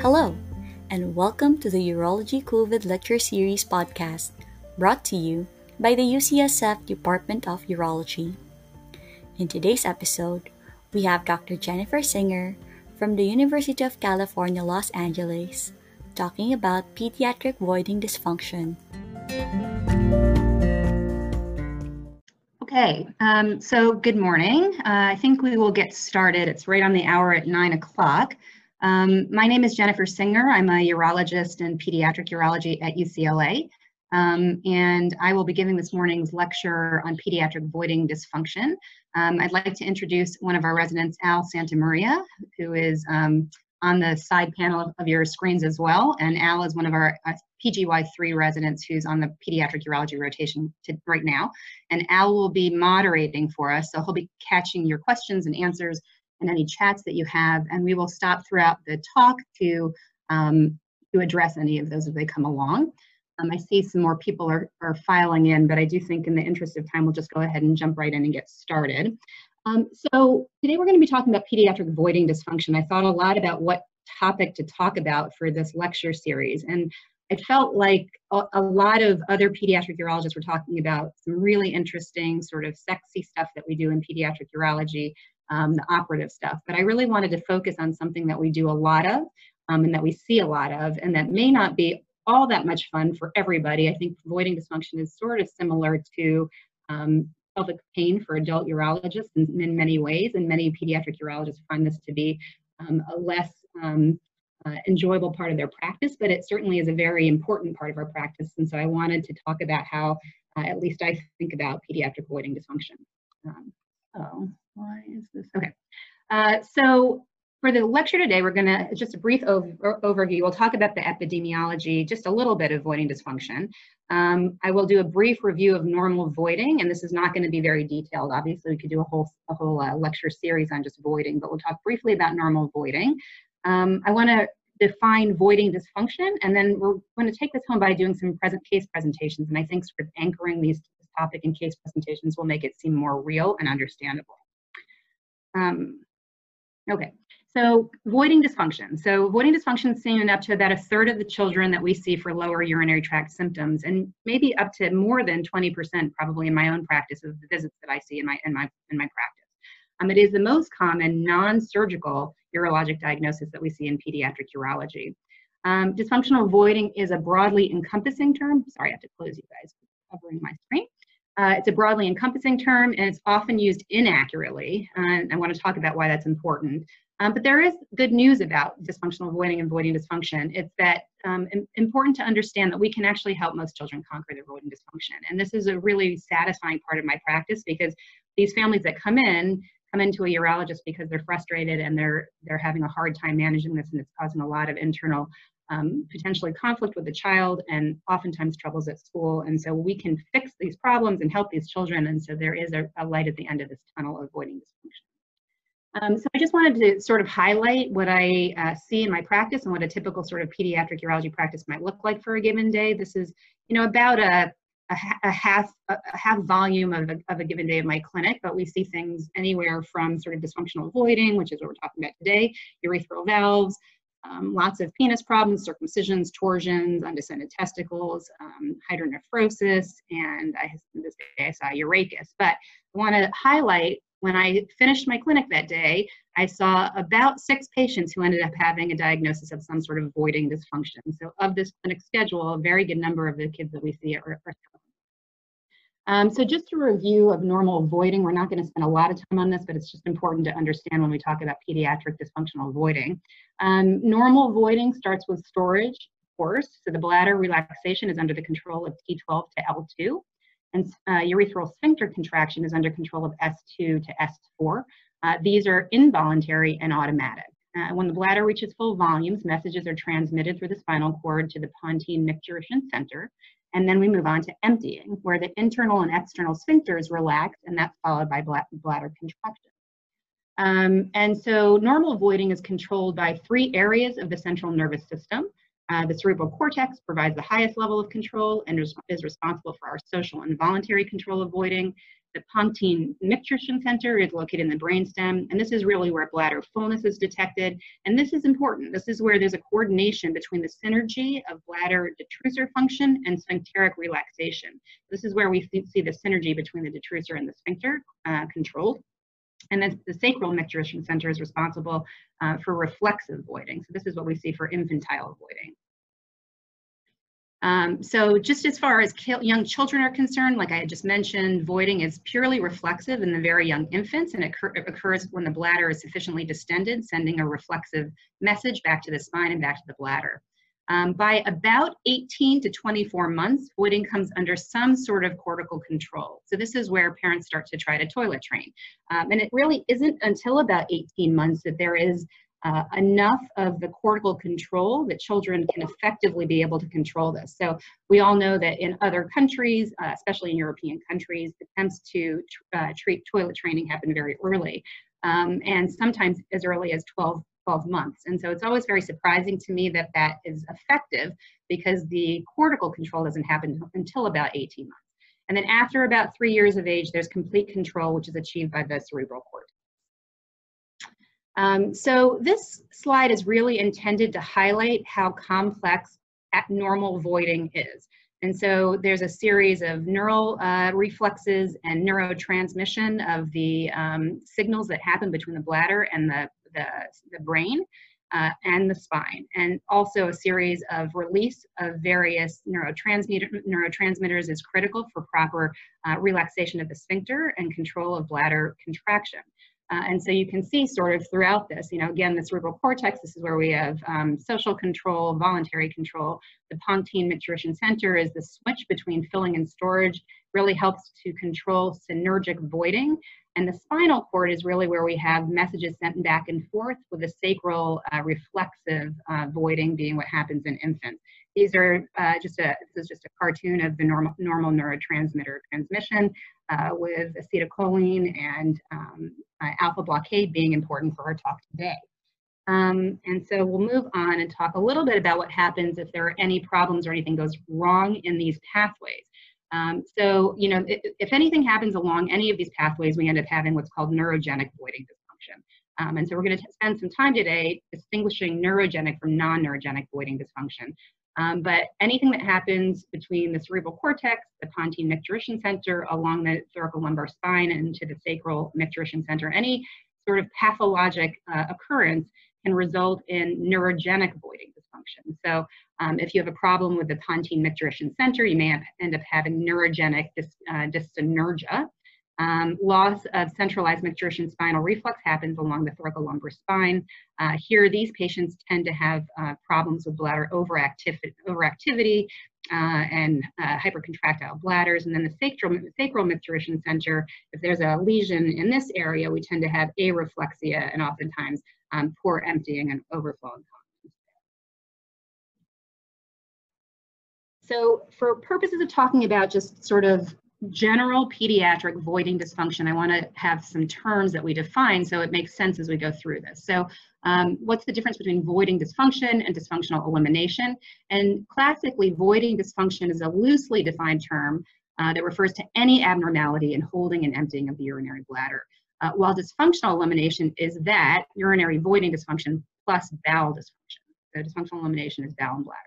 Hello, and welcome to the Urology COVID Lecture Series podcast, brought to you by the UCSF Department of Urology. In today's episode, we have Dr. Jennifer Singer from the University of California, Los Angeles, talking about pediatric voiding dysfunction. Okay, um, so good morning. Uh, I think we will get started. It's right on the hour at nine o'clock. Um, my name is Jennifer Singer. I'm a urologist in pediatric urology at UCLA. Um, and I will be giving this morning's lecture on pediatric voiding dysfunction. Um, I'd like to introduce one of our residents, Al Santamaria, who is um, on the side panel of your screens as well. And Al is one of our uh, PGY3 residents who's on the pediatric urology rotation to, right now. And Al will be moderating for us. So he'll be catching your questions and answers and any chats that you have. And we will stop throughout the talk to, um, to address any of those as they come along. Um, I see some more people are, are filing in, but I do think in the interest of time, we'll just go ahead and jump right in and get started. Um, so today we're going to be talking about pediatric voiding dysfunction. I thought a lot about what topic to talk about for this lecture series. And I felt like a, a, lot of other pediatric urologists were talking about some really interesting sort of sexy stuff that we do in pediatric urology, um, the operative stuff. But I really wanted to focus on something that we do a lot of um, and that we see a lot of and that may not be all that much fun for everybody. I think voiding dysfunction is sort of similar to um, pelvic pain for adult urologists in, in, many ways, and many pediatric urologists find this to be um, a less um, uh, enjoyable part of their practice, but it certainly is a very important part of our practice. And so I wanted to talk about how, uh, at least I think about pediatric voiding dysfunction. Um, so why is this? Okay. Uh, so for the lecture today, we're going to just a brief over, overview. We'll talk about the epidemiology, just a little bit of voiding dysfunction. Um, I will do a brief review of normal voiding, and this is not going to be very detailed. Obviously, we could do a whole a whole uh, lecture series on just voiding, but we'll talk briefly about normal voiding. Um, I want to define voiding dysfunction, and then we're going to take this home by doing some present case presentations. And I think sort of anchoring these topic in case presentations will make it seem more real and understandable. Um, okay, so voiding dysfunction. So voiding dysfunction in up to about a third of the children that we see for lower urinary tract symptoms, and maybe up to more than 20% probably in my own practice of the visits that I see in my in my in my practice. Um, it is the most common non-surgical urologic diagnosis that we see in pediatric urology. Um, dysfunctional voiding is a broadly encompassing term. Sorry, I have to close you guys covering my screen. Uh, it's a broadly encompassing term and it's often used inaccurately. Uh, I want to talk about why that's important. Um, but there is good news about dysfunctional voiding and voiding dysfunction. It's that um, important to understand that we can actually help most children conquer their voiding dysfunction. And this is a really satisfying part of my practice because these families that come in come into a urologist because they're frustrated and they're they're having a hard time managing this and it's causing a lot of internal um, potentially conflict with the child and oftentimes troubles at school. And so we can fix these problems and help these children. And so there is a, a light at the end of this tunnel avoiding voiding dysfunction. Um, so I just wanted to sort of highlight what I uh, see in my practice and what a typical sort of pediatric urology practice might look like for a given day. This is, you know, about a, a, a half a, half volume of a, of a given day of my clinic, but we see things anywhere from sort of dysfunctional voiding, which is what we're talking about today, urethral valves, um, lots of penis problems, circumcisions, torsions, undescended testicles, um, hydronephrosis, and I, this day I saw urachus. But I want to highlight when I finished my clinic that day, I saw about six patients who ended up having a diagnosis of some sort of voiding dysfunction. So of this clinic schedule, a very good number of the kids that we see are, are um, so just a review of normal voiding, we're not going to spend a lot of time on this, but it's just important to understand when we talk about pediatric dysfunctional voiding. Um, normal voiding starts with storage, of course. So the bladder relaxation is under the control of T12 to L2 and uh, urethral sphincter contraction is under control of S2 to S4. Uh, these are involuntary and automatic. Uh, when the bladder reaches full volumes, messages are transmitted through the spinal cord to the pontine micturition center, and then we move on to emptying, where the internal and external sphincters relax, and that's followed by bladder contraction. Um, and so normal voiding is controlled by three areas of the central nervous system. Uh, the cerebral cortex provides the highest level of control and is, is responsible for our social and voluntary control of voiding. The Pontine Micturition Center is located in the brainstem, and this is really where bladder fullness is detected. And this is important. This is where there's a coordination between the synergy of bladder detrusor function and sphincteric relaxation. This is where we see the synergy between the detrusor and the sphincter uh, controlled. And then the sacral micturition center is responsible uh, for reflexive voiding. So this is what we see for infantile voiding. Um, so just as far as young children are concerned, like I had just mentioned, voiding is purely reflexive in the very young infants and it occurs when the bladder is sufficiently distended, sending a reflexive message back to the spine and back to the bladder. Um, by about 18 to 24 months, voiding comes under some sort of cortical control. So this is where parents start to try to toilet train. Um, and it really isn't until about 18 months that there is uh, enough of the cortical control that children can effectively be able to control this. So we all know that in other countries, uh, especially in European countries, attempts to uh, treat toilet training happen very early, um, and sometimes as early as 12, 12 months. And so it's always very surprising to me that that is effective because the cortical control doesn't happen until about 18 months. And then after about three years of age, there's complete control, which is achieved by the cerebral cortex. Um, so this slide is really intended to highlight how complex abnormal voiding is. And so there's a series of neural uh, reflexes and neurotransmission of the um, signals that happen between the bladder and the, the, the brain uh, and the spine, and also a series of release of various neurotransmitter, neurotransmitters is critical for proper uh, relaxation of the sphincter and control of bladder contraction. Uh, and so you can see sort of throughout this, you know, again, the cerebral cortex, this is where we have um, social control, voluntary control. The Pontine Micturition Center is the switch between filling and storage, really helps to control synergic voiding. And the spinal cord is really where we have messages sent back and forth with the sacral uh, reflexive uh, voiding being what happens in infants. These are uh, just a, this is just a cartoon of the normal, normal neurotransmitter transmission uh, with acetylcholine and um, uh, alpha blockade being important for our talk today. Um, and so we'll move on and talk a little bit about what happens if there are any problems or anything goes wrong in these pathways. Um, so, you know, if, if, anything happens along any of these pathways, we end up having what's called neurogenic voiding dysfunction. Um, and so we're going to spend some time today distinguishing neurogenic from non-neurogenic voiding dysfunction. Um, but anything that happens between the cerebral cortex, the pontine micturition center, along the thoracolumbar spine and to the sacral micturition center, any sort of pathologic uh, occurrence can result in neurogenic voiding dysfunction. So um, if you have a problem with the pontine micturition center, you may end up having neurogenic dys, uh, dyssynergia, um, loss of centralized micturition spinal reflex happens along the thoracolumbar spine. Uh, here, these patients tend to have uh, problems with bladder overactivity, overactivity uh, and uh, hypercontractile bladders. And then the sacral, sacral micturition center, if there's a lesion in this area, we tend to have areflexia and oftentimes um, poor emptying and overflow So for purposes of talking about just sort of general pediatric voiding dysfunction, I want to have some terms that we define so it makes sense as we go through this. So um, what's the difference between voiding dysfunction and dysfunctional elimination? And classically, voiding dysfunction is a loosely defined term uh, that refers to any abnormality in holding and emptying of the urinary bladder. Uh, while dysfunctional elimination is that urinary voiding dysfunction plus bowel dysfunction. So dysfunctional elimination is bowel and bladder.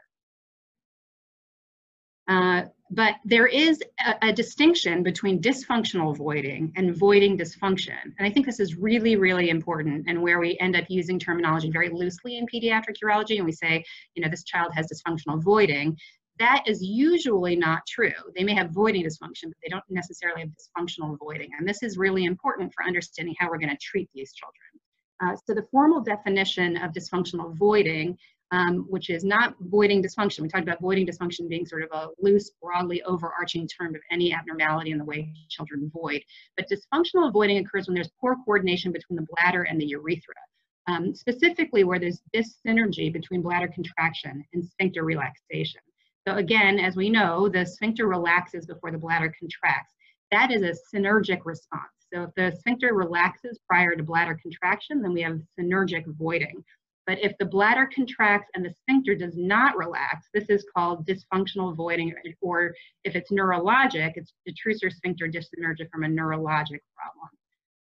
Uh, but there is a, a, distinction between dysfunctional voiding and voiding dysfunction. And I think this is really, really important and where we end up using terminology very loosely in pediatric urology and we say, you know, this child has dysfunctional voiding. That is usually not true. They may have voiding dysfunction, but they don't necessarily have dysfunctional voiding. And this is really important for understanding how we're going to treat these children. Uh, so the formal definition of dysfunctional voiding um, which is not voiding dysfunction. We talked about voiding dysfunction being sort of a loose, broadly overarching term of any abnormality in the way children void. But dysfunctional voiding occurs when there's poor coordination between the bladder and the urethra. Um, specifically where there's dyssynergy between bladder contraction and sphincter relaxation. So again, as we know, the sphincter relaxes before the bladder contracts. That is a synergic response. So if the sphincter relaxes prior to bladder contraction, then we have synergic voiding. But if the bladder contracts and the sphincter does not relax, this is called dysfunctional voiding, or if it's neurologic, it's detrusor sphincter dyssynergia from a neurologic problem.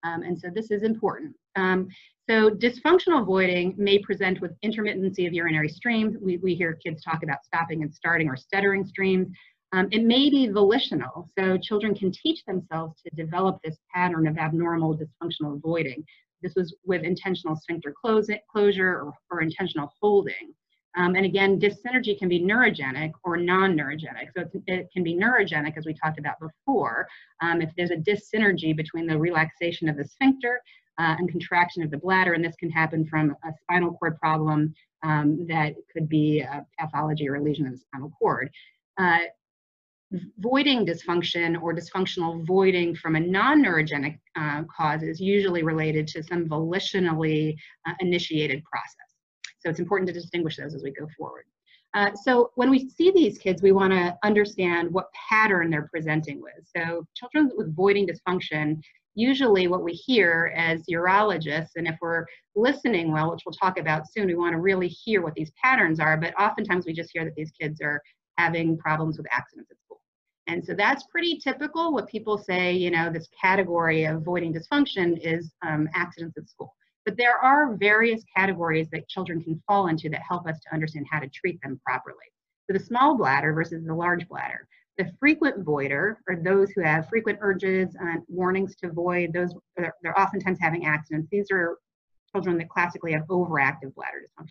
Um, and so this is important. Um, so dysfunctional voiding may present with intermittency of urinary streams. We, we hear kids talk about stopping and starting or stuttering streams. Um, it may be volitional, so children can teach themselves to develop this pattern of abnormal dysfunctional voiding. This was with intentional sphincter closure or, or intentional holding. Um, and again, dyssynergy can be neurogenic or non-neurogenic. So it can be neurogenic, as we talked about before, um, if there's a dyssynergy between the relaxation of the sphincter uh, and contraction of the bladder, and this can happen from a spinal cord problem um, that could be a pathology or a lesion of the spinal cord. Uh, voiding dysfunction or dysfunctional voiding from a non-neurogenic uh, cause is usually related to some volitionally uh, initiated process. So it's important to distinguish those as we go forward. Uh, so when we see these kids, we want to understand what pattern they're presenting with. So children with voiding dysfunction, usually what we hear as urologists, and if we're listening well, which we'll talk about soon, we want to really hear what these patterns are, but oftentimes we just hear that these kids are having problems with accidents. And so that's pretty typical. What people say, you know, this category of voiding dysfunction is um, accidents at school. But there are various categories that children can fall into that help us to understand how to treat them properly. So the small bladder versus the large bladder. The frequent voider, or those who have frequent urges and warnings to void, those they're, they're oftentimes having accidents. These are children that classically have overactive bladder dysfunction.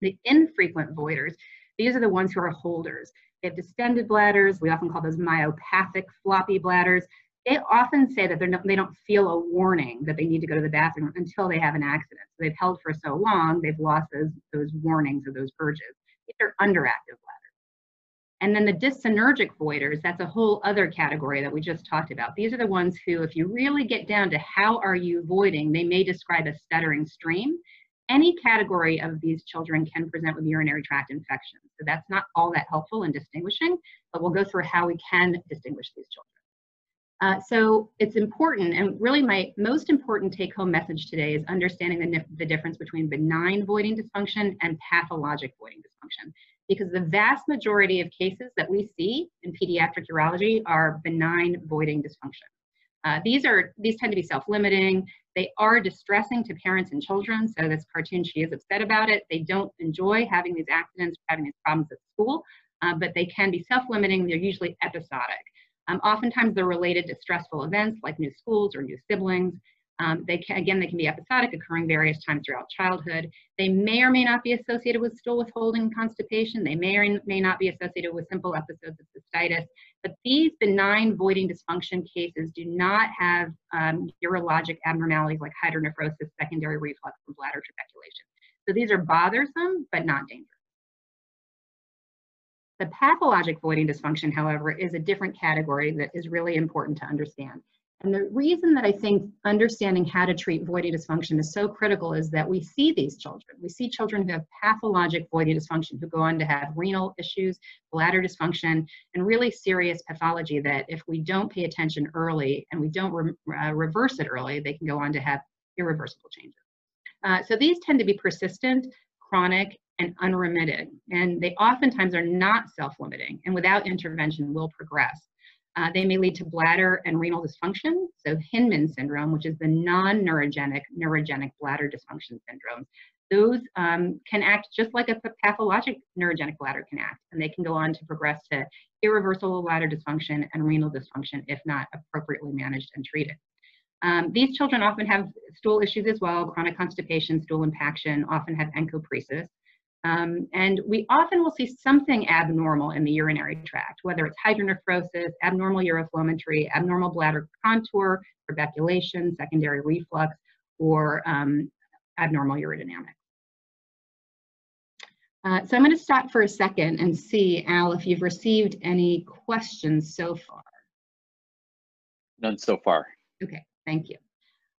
The infrequent voiders, these are the ones who are holders. They have distended bladders. We often call those myopathic floppy bladders. They often say that not, they don't feel a warning that they need to go to the bathroom until they have an accident. So they've held for so long, they've lost those, those warnings or those urges. These are underactive bladders. And then the dyssynergic voiders, that's a whole other category that we just talked about. These are the ones who, if you really get down to how are you voiding, they may describe a stuttering stream any category of these children can present with urinary tract infections. So that's not all that helpful in distinguishing, but we'll go through how we can distinguish these children. Uh, so it's important, and really my most important take-home message today is understanding the, the difference between benign voiding dysfunction and pathologic voiding dysfunction. Because the vast majority of cases that we see in pediatric urology are benign voiding dysfunction. Uh, these are these tend to be self-limiting. They are distressing to parents and children. So this cartoon, she is upset about it. They don't enjoy having these accidents, having these problems at school, uh, but they can be self-limiting. They're usually episodic. Um, oftentimes they're related to stressful events like new schools or new siblings. Um, they can, again, they can be episodic, occurring various times throughout childhood. They may or may not be associated with stool withholding constipation. They may or may not be associated with simple episodes of cystitis. But these benign voiding dysfunction cases do not have um, urologic abnormalities like hydronephrosis, secondary reflux, and bladder trabeculation. So these are bothersome, but not dangerous. The pathologic voiding dysfunction, however, is a different category that is really important to understand. And the reason that I think understanding how to treat voiding dysfunction is so critical is that we see these children. We see children who have pathologic voiding dysfunction who go on to have renal issues, bladder dysfunction, and really serious pathology that if we don't pay attention early and we don't re uh, reverse it early, they can go on to have irreversible changes. Uh, so these tend to be persistent, chronic, and unremitted. And they oftentimes are not self-limiting and without intervention will progress. Uh, they may lead to bladder and renal dysfunction, so Hinman syndrome, which is the non-neurogenic neurogenic bladder dysfunction syndrome. Those um, can act just like a pathologic neurogenic bladder can act, and they can go on to progress to irreversible bladder dysfunction and renal dysfunction if not appropriately managed and treated. Um, these children often have stool issues as well, chronic constipation, stool impaction, often have encopresis. Um, and we often will see something abnormal in the urinary tract, whether it's hydronephrosis, abnormal uroflowmetry, abnormal bladder contour, trabeculation, secondary reflux, or um, abnormal urodynamics. Uh, so I'm going to stop for a second and see, Al, if you've received any questions so far. None so far. Okay, thank you.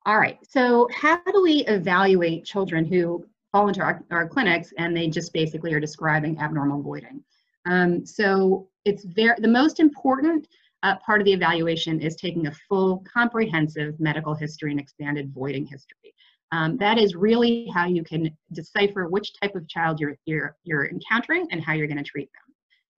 All right, so how do we evaluate children who fall into our, our clinics and they just basically are describing abnormal voiding. Um, so it's very, the most important uh, part of the evaluation is taking a full comprehensive medical history and expanded voiding history. Um, that is really how you can decipher which type of child you're, you're, you're encountering and how you're going to treat them.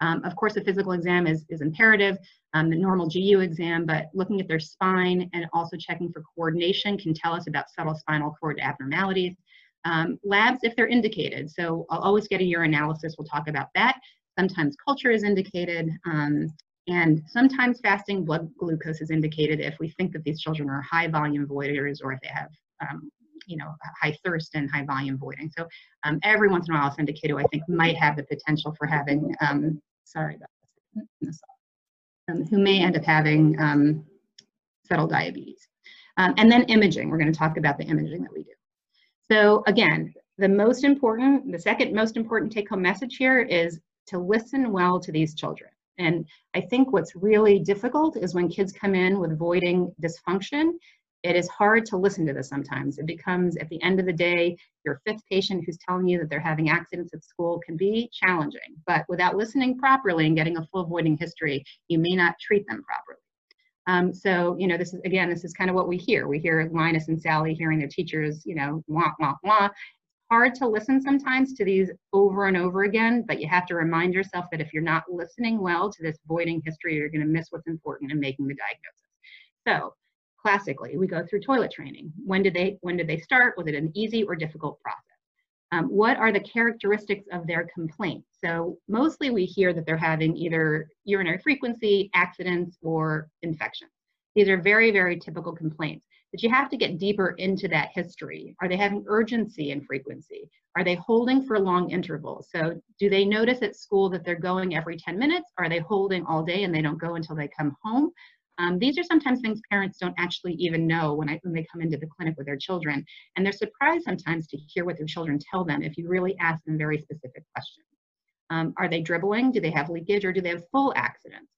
Um, of course, a physical exam is, is imperative, um, the normal GU exam, but looking at their spine and also checking for coordination can tell us about subtle spinal cord abnormalities. Um, labs, if they're indicated, so I'll always get a urinalysis, we'll talk about that. Sometimes culture is indicated, um, and sometimes fasting blood glucose is indicated if we think that these children are high volume voiders or if they have um, you know, high thirst and high volume voiding. So um, every once in a while, a syndicated I think might have the potential for having, um, sorry about this, um, who may end up having um, subtle diabetes. And then imaging, we're gonna talk about the imaging that we do. So again, the most important, the second most important take home message here is to listen well to these children. And I think what's really difficult is when kids come in with voiding dysfunction it is hard to listen to this sometimes. It becomes, at the end of the day, your fifth patient who's telling you that they're having accidents at school can be challenging. But without listening properly and getting a full voiding history, you may not treat them properly. Um, so, you know, this is, again, this is kind of what we hear. We hear Linus and Sally hearing their teachers, you know, wah, wah, wah. It's hard to listen sometimes to these over and over again, but you have to remind yourself that if you're not listening well to this voiding history, you're going to miss what's important in making the diagnosis. So classically. We go through toilet training. When did they when did they start? Was it an easy or difficult process? Um, what are the characteristics of their complaint? So mostly we hear that they're having either urinary frequency, accidents, or infections. These are very, very typical complaints. But you have to get deeper into that history. Are they having urgency and frequency? Are they holding for long intervals? So do they notice at school that they're going every 10 minutes? Are they holding all day and they don't go until they come home? Um, these are sometimes things parents don't actually even know when, I, when they come into the clinic with their children. And they're surprised sometimes to hear what their children tell them if you really ask them very specific questions. Um, are they dribbling? Do they have leakage or do they have full accidents?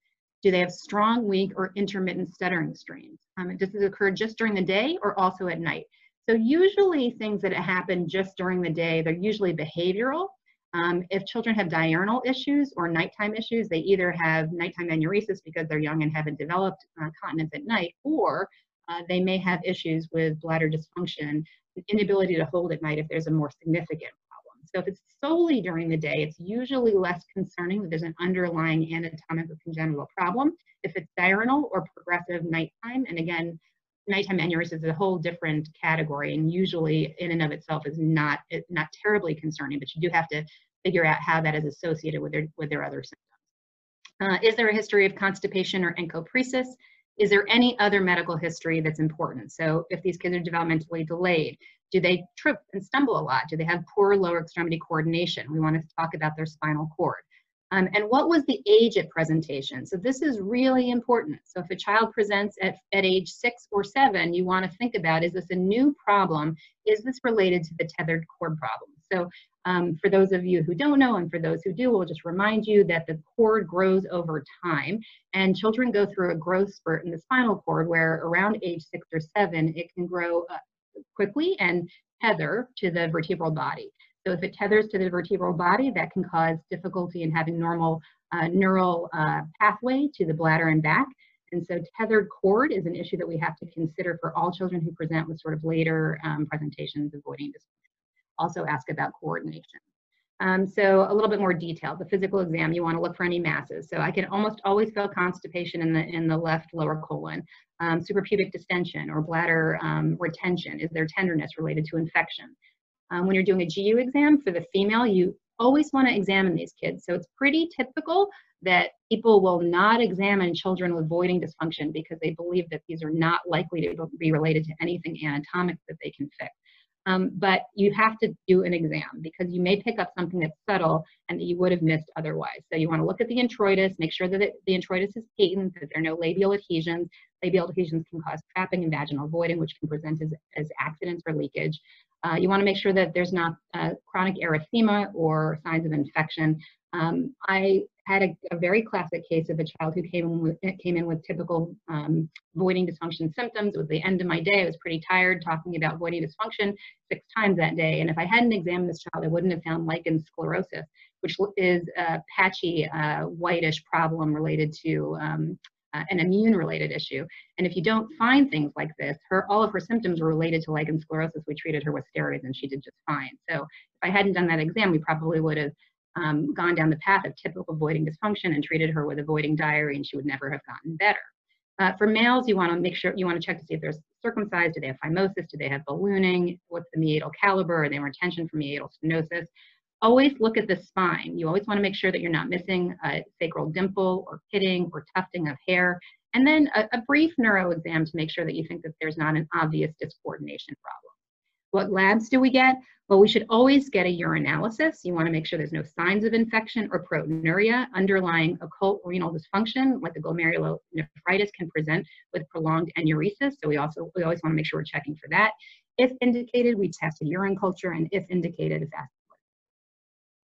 Do they have strong, weak, or intermittent stuttering strains? Um, does this occur just during the day or also at night? So usually things that happen just during the day, they're usually behavioral um, if children have diurnal issues or nighttime issues, they either have nighttime enuresis because they're young and haven't developed uh, continence at night, or uh, they may have issues with bladder dysfunction, inability to hold at night if there's a more significant problem. So if it's solely during the day, it's usually less concerning that there's an underlying anatomic or congenital problem. If it's diurnal or progressive nighttime, and again, nighttime enuresis is a whole different category and usually in and of itself is not not terribly concerning but you do have to figure out how that is associated with their with their other symptoms. Uh, is there a history of constipation or encopresis is there any other medical history that's important? So if these kids are developmentally delayed do they trip and stumble a lot? Do they have poor lower extremity coordination? We want to talk about their spinal cord um, and what was the age at presentation? So this is really important. So if a child presents at, at age six or seven, you want to think about, is this a new problem? Is this related to the tethered cord problem? So um, for those of you who don't know, and for those who do, we'll just remind you that the cord grows over time, and children go through a growth spurt in the spinal cord where around age six or seven, it can grow uh, quickly and tether to the vertebral body. So if it tethers to the vertebral body, that can cause difficulty in having normal uh, neural uh, pathway to the bladder and back. And so tethered cord is an issue that we have to consider for all children who present with sort of later um, presentations avoiding dysfunction. Also ask about coordination. Um, so a little bit more detail. The physical exam, you want to look for any masses. So I can almost always feel constipation in the in the left lower colon, um, suprapubic distension or bladder um, retention. Is there tenderness related to infection? Um, when you're doing a GU exam for the female, you always want to examine these kids. So it's pretty typical that people will not examine children with voiding dysfunction because they believe that these are not likely to be related to anything anatomic that they can fix. Um, but you have to do an exam because you may pick up something that's subtle and that you would have missed otherwise. So you want to look at the introitus, make sure that it, the introitus is patent, that there are no labial adhesions. Labial adhesions can cause trapping and vaginal voiding, which can present as, as accidents or leakage. Uh, you want to make sure that there's not uh, chronic erythema or signs of infection. Um, I had a, a, very classic case of a child who came in with, came in with typical um, voiding dysfunction symptoms. It was the end of my day. I was pretty tired talking about voiding dysfunction six times that day. And if I hadn't examined this child, I wouldn't have found lichen sclerosus, which is a patchy, uh, whitish problem related to um, uh, an immune related issue. And if you don't find things like this, her all of her symptoms were related to lichen sclerosus. We treated her with steroids and she did just fine. So if I hadn't done that exam, we probably would have um, gone down the path of typical voiding dysfunction and treated her with a voiding diary and she would never have gotten better. Uh, for males, you want to make sure you want to check to see if they're circumcised. Do they have phimosis? Do they have ballooning? What's the meatal caliber? Are they retention from meatal stenosis? Always look at the spine. You always want to make sure that you're not missing a sacral dimple or pitting or tufting of hair. And then a, a brief neuro exam to make sure that you think that there's not an obvious discoordination problem. What labs do we get? Well, we should always get a urinalysis. You want to make sure there's no signs of infection or proteinuria. Underlying occult renal dysfunction, like the glomerulonephritis, can present with prolonged enuresis. So we also we always want to make sure we're checking for that. If indicated, we test a urine culture, and if indicated, a fast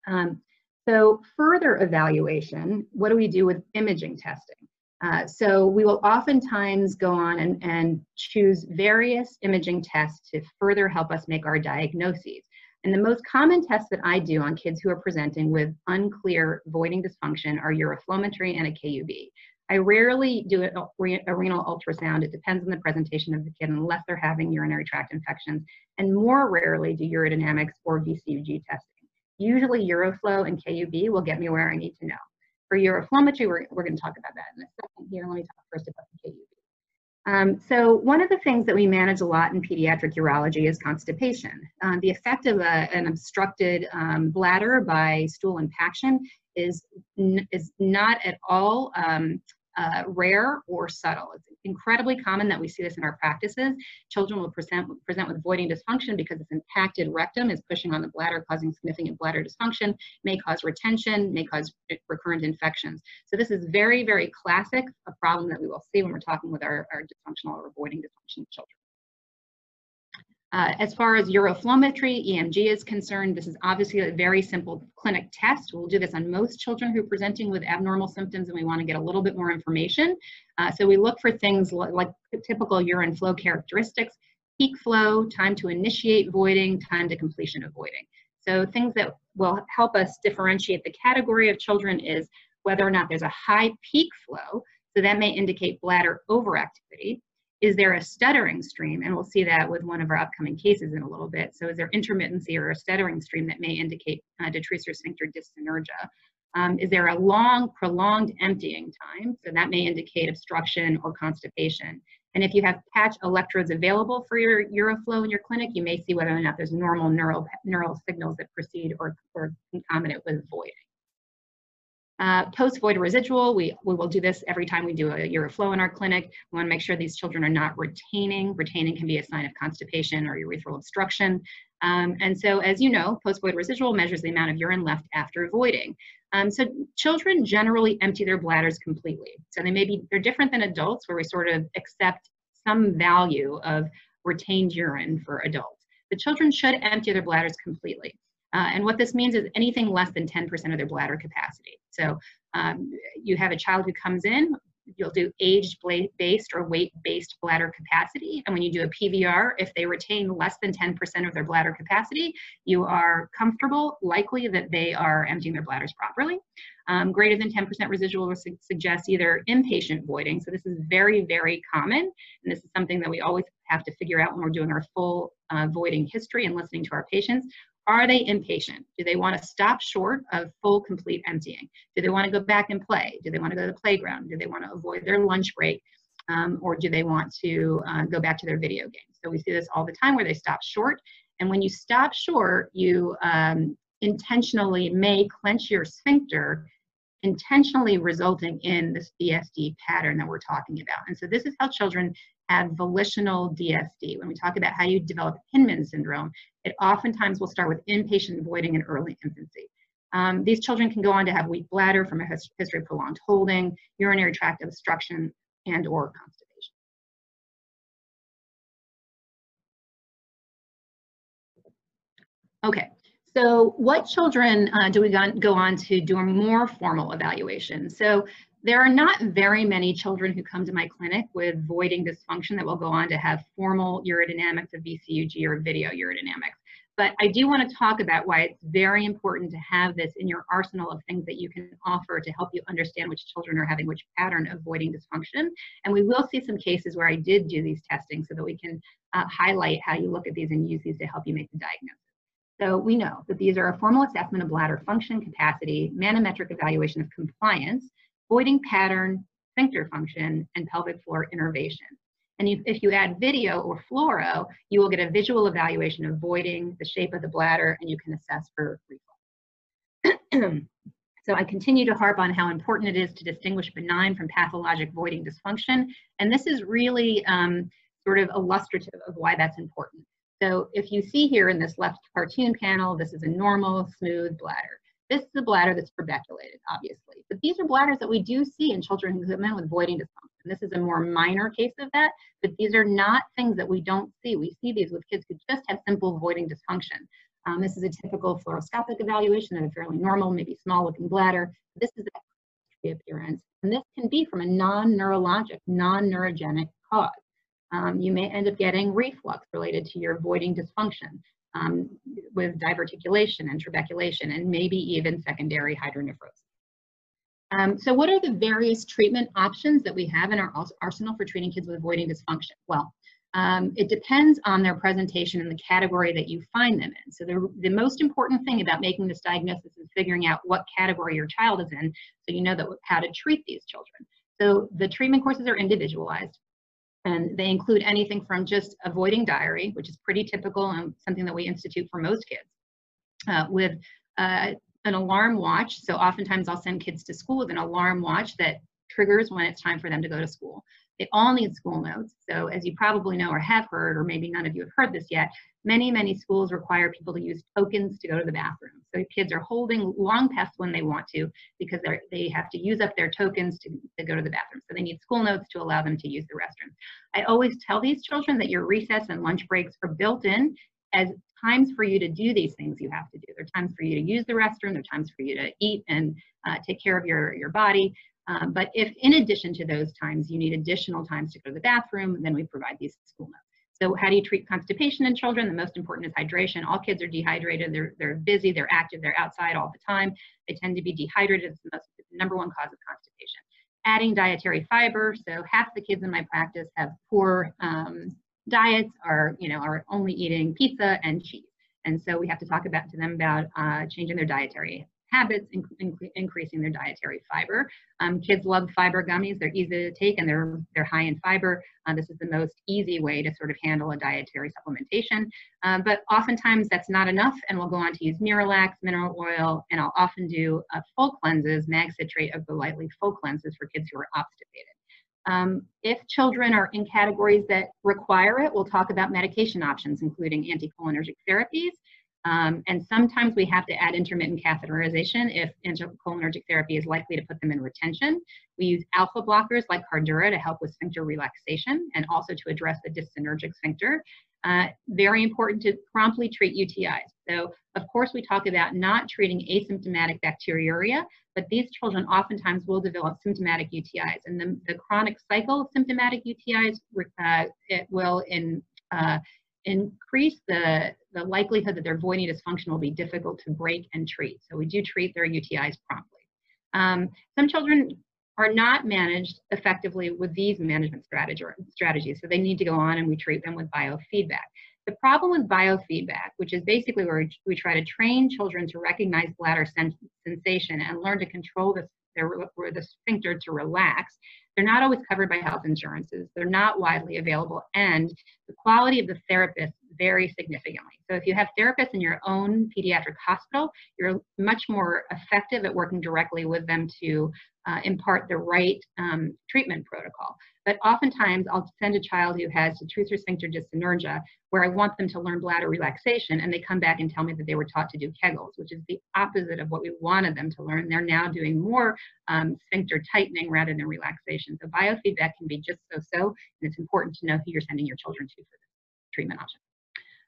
um, so further evaluation, what do we do with imaging testing? Uh, so we will oftentimes go on and, and choose various imaging tests to further help us make our diagnoses. And the most common tests that I do on kids who are presenting with unclear voiding dysfunction are uroflowmetry and a KUB. I rarely do a, a renal ultrasound. It depends on the presentation of the kid unless they're having urinary tract infections, and more rarely do urodynamics or VCUG testing. Usually Uroflow and KUB will get me where I need to know. For uroflowmetry, we're, we're going to talk about that in a second here. Let me talk first about the KUB. Um, so one of the things that we manage a lot in pediatric urology is constipation. Um, the effect of a, an obstructed um, bladder by stool impaction is, is not at all um, uh, rare or subtle. It's incredibly common that we see this in our practices. Children will present, present with voiding dysfunction because this impacted rectum is pushing on the bladder, causing significant bladder dysfunction, may cause retention, may cause recurrent infections. So this is very, very classic, a problem that we will see when we're talking with our, our dysfunctional or voiding dysfunction children. Uh, as far as uroflowmetry, EMG is concerned, this is obviously a very simple clinic test. We'll do this on most children who are presenting with abnormal symptoms and we want to get a little bit more information. Uh, so we look for things like, like typical urine flow characteristics, peak flow, time to initiate voiding, time to completion of voiding. So things that will help us differentiate the category of children is whether or not there's a high peak flow, so that may indicate bladder overactivity. Is there a stuttering stream? And we'll see that with one of our upcoming cases in a little bit. So is there intermittency or a stuttering stream that may indicate uh, detrusor sphincter dyssynergia? Um, is there a long, prolonged emptying time? So that may indicate obstruction or constipation. And if you have patch electrodes available for your Uroflow in your clinic, you may see whether or not there's normal neural, neural signals that proceed or, or concomitant with voiding. Uh, Post-void residual, we, we will do this every time we do a uroflow in our clinic. We want to make sure these children are not retaining. Retaining can be a sign of constipation or urethral obstruction. Um, and so, as you know, post-void residual measures the amount of urine left after voiding. Um, so children generally empty their bladders completely. So they may be, they're different than adults where we sort of accept some value of retained urine for adults. The children should empty their bladders completely. Uh, and what this means is anything less than 10% of their bladder capacity. So um, you have a child who comes in, you'll do age-based or weight-based bladder capacity. And when you do a PVR, if they retain less than 10% of their bladder capacity, you are comfortable, likely that they are emptying their bladders properly. Um, greater than 10% residual su suggest either impatient voiding. So this is very, very common. And this is something that we always have to figure out when we're doing our full uh, voiding history and listening to our patients. Are they impatient? Do they want to stop short of full, complete emptying? Do they want to go back and play? Do they want to go to the playground? Do they want to avoid their lunch break? Um, or do they want to uh, go back to their video games? So we see this all the time where they stop short. And when you stop short, you um, intentionally may clench your sphincter, intentionally resulting in this DSD pattern that we're talking about. And so this is how children have volitional DSD. When we talk about how you develop Hinman syndrome, it oftentimes will start with impatient voiding in early infancy. Um, these children can go on to have weak bladder from a history of prolonged holding, urinary tract obstruction, and or constipation. Okay, so what children uh, do we go on to do a more formal evaluation? So there are not very many children who come to my clinic with voiding dysfunction that will go on to have formal urodynamics of VCUG or video urodynamics. But I do want to talk about why it's very important to have this in your arsenal of things that you can offer to help you understand which children are having which pattern of voiding dysfunction. And we will see some cases where I did do these testing so that we can uh, highlight how you look at these and use these to help you make the diagnosis. So we know that these are a formal assessment of bladder function capacity, manometric evaluation of compliance, voiding pattern, sphincter function, and pelvic floor innervation. And you, if you add video or fluoro, you will get a visual evaluation of voiding, the shape of the bladder, and you can assess for reflux. so I continue to harp on how important it is to distinguish benign from pathologic voiding dysfunction. And this is really um, sort of illustrative of why that's important. So if you see here in this left cartoon panel, this is a normal, smooth bladder. This is a bladder that's trabeculated, obviously. But these are bladders that we do see in children who come in with voiding dysfunction. This is a more minor case of that, but these are not things that we don't see. We see these with kids who just have simple voiding dysfunction. Um, this is a typical fluoroscopic evaluation of a fairly normal, maybe small looking bladder. This is the appearance, and this can be from a non-neurologic, non-neurogenic cause. Um, you may end up getting reflux related to your voiding dysfunction um, with diverticulation and trabeculation, and maybe even secondary hydronephrosis. Um, so what are the various treatment options that we have in our arsenal for treating kids with voiding dysfunction? Well, um, it depends on their presentation and the category that you find them in. So the, the most important thing about making this diagnosis is figuring out what category your child is in so you know that how to treat these children. So the treatment courses are individualized and they include anything from just avoiding diary, which is pretty typical and something that we institute for most kids, uh, with uh, an alarm watch. So oftentimes I'll send kids to school with an alarm watch that triggers when it's time for them to go to school. They all need school notes. So as you probably know or have heard, or maybe none of you have heard this yet, many, many schools require people to use tokens to go to the bathroom. So kids are holding long past when they want to because they they have to use up their tokens to, to go to the bathroom. So they need school notes to allow them to use the restroom. I always tell these children that your recess and lunch breaks are built in as times for you to do these things you have to do. There are times for you to use the restroom, there are times for you to eat and uh, take care of your, your body. Um, but if in addition to those times you need additional times to go to the bathroom, then we provide these school notes. So how do you treat constipation in children? The most important is hydration. All kids are dehydrated. They're, they're busy, they're active, they're outside all the time. They tend to be dehydrated. It's the, most, the number one cause of constipation. Adding dietary fiber. So half the kids in my practice have poor um, diets are, you know, are only eating pizza and cheese. And so we have to talk about to them about uh, changing their dietary habits, inc inc increasing their dietary fiber. Um, kids love fiber gummies. They're easy to take and they're, they're high in fiber. Uh, this is the most easy way to sort of handle a dietary supplementation. Uh, but oftentimes that's not enough and we'll go on to use Miralax, mineral oil, and I'll often do full cleanses, mag citrate of the lightly full cleanses for kids who are obstipated. Um, if children are in categories that require it, we'll talk about medication options, including anticholinergic therapies. Um, and sometimes we have to add intermittent catheterization if anticholinergic therapy is likely to put them in retention. We use alpha blockers like Cardura to help with sphincter relaxation and also to address the dysynergic sphincter. Uh, very important to promptly treat UTIs. So, of course, we talk about not treating asymptomatic bacteriuria, but these children oftentimes will develop symptomatic UTIs. And the, the chronic cycle of symptomatic UTIs, uh, it will in, uh, increase the, the likelihood that their voiding dysfunction will be difficult to break and treat. So we do treat their UTIs promptly. Um, some children are not managed effectively with these management strategies. So they need to go on and we treat them with biofeedback. The problem with biofeedback, which is basically where we try to train children to recognize bladder sensation and learn to control the, their, the sphincter to relax, they're not always covered by health insurances. They're not widely available, and the quality of the therapist vary significantly. So if you have therapists in your own pediatric hospital, you're much more effective at working directly with them to uh, impart the right um, treatment protocol. But oftentimes I'll send a child who has detrusor sphincter dyssynergia where I want them to learn bladder relaxation and they come back and tell me that they were taught to do Kegels, which is the opposite of what we wanted them to learn. They're now doing more um, sphincter tightening rather than relaxation. So biofeedback can be just so-so and it's important to know who you're sending your children to for the treatment option.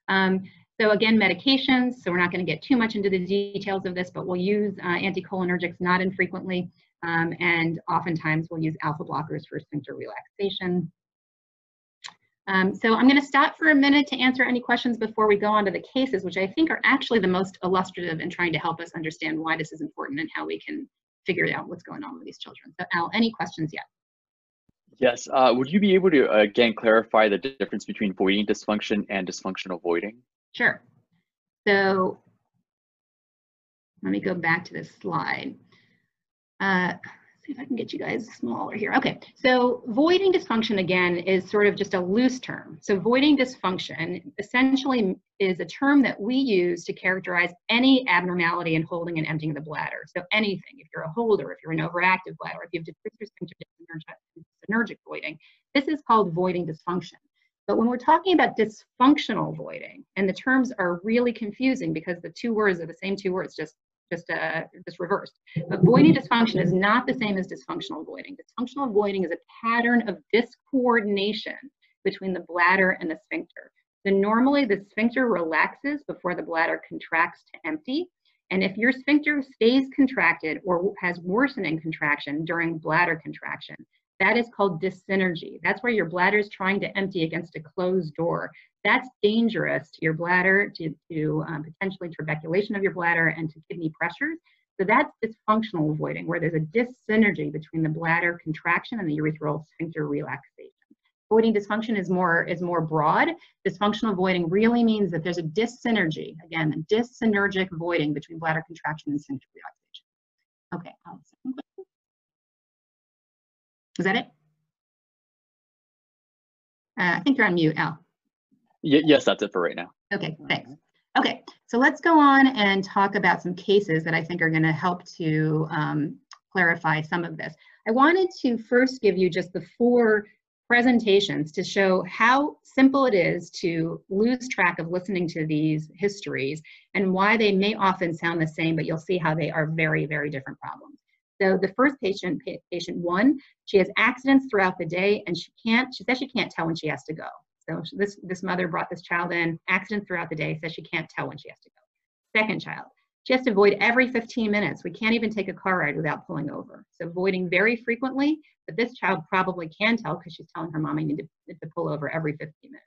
Um, so again, medications, so we're not going to get too much into the details of this, but we'll use uh, anticholinergics not infrequently, um, and oftentimes we'll use alpha blockers for sphincter relaxation. Um, so I'm going to stop for a minute to answer any questions before we go on to the cases, which I think are actually the most illustrative in trying to help us understand why this is important and how we can figure out what's going on with these children. So Al, any questions yet? Yes. Uh, would you be able to uh, again clarify the difference between voiding dysfunction and dysfunctional voiding? Sure. So let me go back to this slide. Uh, see if I can get you guys smaller here. Okay, so voiding dysfunction again is sort of just a loose term. So voiding dysfunction essentially is a term that we use to characterize any abnormality in holding and emptying the bladder. So anything, if you're a holder, if you're an overactive bladder, if you have decreased synergic voiding, this is called voiding dysfunction. But when we're talking about dysfunctional voiding, and the terms are really confusing because the two words are the same two words, just just uh, just reversed. But voiding dysfunction is not the same as dysfunctional voiding. Dysfunctional voiding is a pattern of discoordination between the bladder and the sphincter. So normally the sphincter relaxes before the bladder contracts to empty. And if your sphincter stays contracted or has worsening contraction during bladder contraction, that is called dyssynergy. That's where your bladder is trying to empty against a closed door. That's dangerous to your bladder, to, to um, potentially trabeculation of your bladder and to kidney pressures. So that's dysfunctional voiding, where there's a dyssynergy between the bladder contraction and the urethral sphincter relaxation. Voiding dysfunction is more is more broad. Dysfunctional voiding really means that there's a dyssynergy, again, a dyssynergic voiding between bladder contraction and sphincter relaxation. Okay, is that it? Uh, I think you're on mute, Al. Y yes, that's it for right now. Okay, thanks. Okay, so let's go on and talk about some cases that I think are going to help to um, clarify some of this. I wanted to first give you just the four presentations to show how simple it is to lose track of listening to these histories and why they may often sound the same, but you'll see how they are very, very different problems. So the first patient, patient one, she has accidents throughout the day and she can't, she says she can't tell when she has to go. So this, this mother brought this child in, accidents throughout the day, says she can't tell when she has to go. Second child, she has to void every 15 minutes. We can't even take a car ride without pulling over. So voiding very frequently, but this child probably can tell because she's telling her mom I need to, to pull over every 15 minutes.